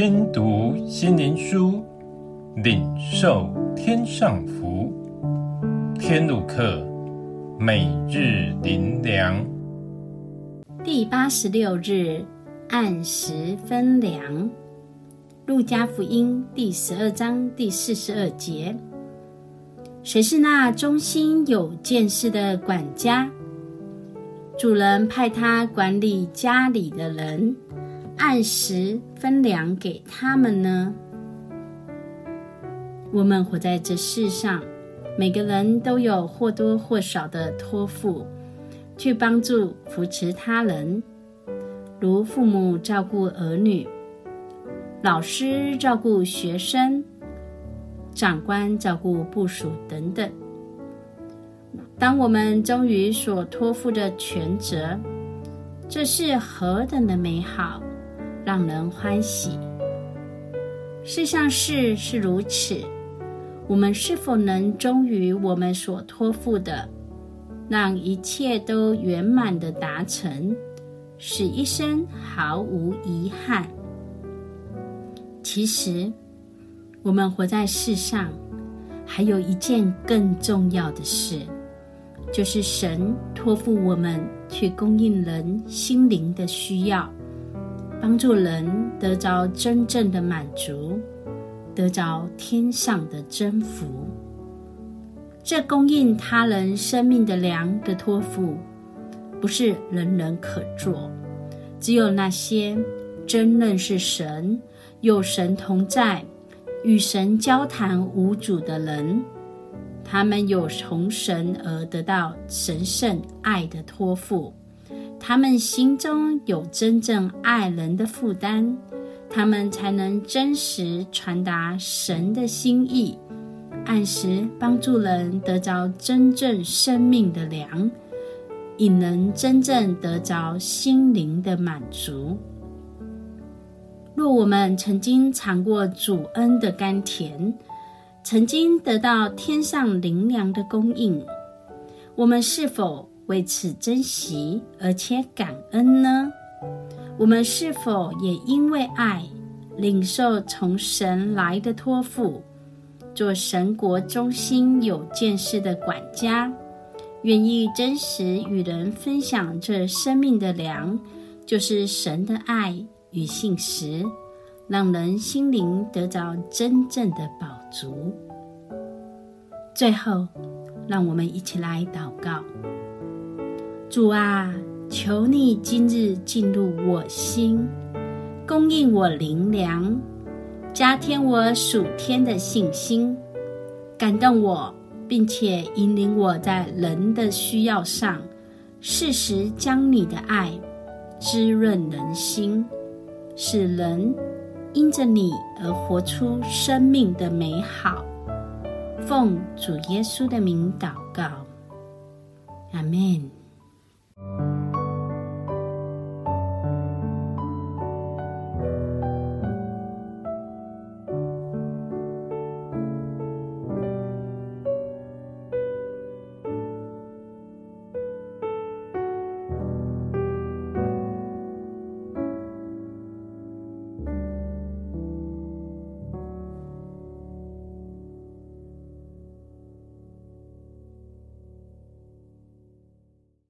听读心灵书，领受天上福。天路客，每日灵粮，第八十六日，按时分粮。路加福音第十二章第四十二节：谁是那忠心有见识的管家？主人派他管理家里的人，按时分粮给他们呢。我们活在这世上，每个人都有或多或少的托付，去帮助扶持他人，如父母照顾儿女，老师照顾学生，长官照顾部属等等。当我们忠于所托付的全责，这是何等的美好，让人欢喜！世上事是如此，我们是否能忠于我们所托付的，让一切都圆满的达成，使一生毫无遗憾？其实，我们活在世上，还有一件更重要的事。就是神托付我们去供应人心灵的需要，帮助人得着真正的满足，得着天上的真福。这供应他人生命的粮的托付，不是人人可做，只有那些真认识神、有神同在、与神交谈无阻的人。他们有从神而得到神圣爱的托付，他们心中有真正爱人的负担，他们才能真实传达神的心意，按时帮助人得着真正生命的粮，引人真正得着心灵的满足。若我们曾经尝过主恩的甘甜，曾经得到天上灵粮的供应，我们是否为此珍惜而且感恩呢？我们是否也因为爱，领受从神来的托付，做神国中心有见识的管家，愿意真实与人分享这生命的粮，就是神的爱与信实。让人心灵得到真正的饱足。最后，让我们一起来祷告：主啊，求你今日进入我心，供应我灵粮，加添我属天的信心，感动我，并且引领我在人的需要上，适时将你的爱滋润人心，使人。因着你而活出生命的美好，奉主耶稣的名祷告，阿门。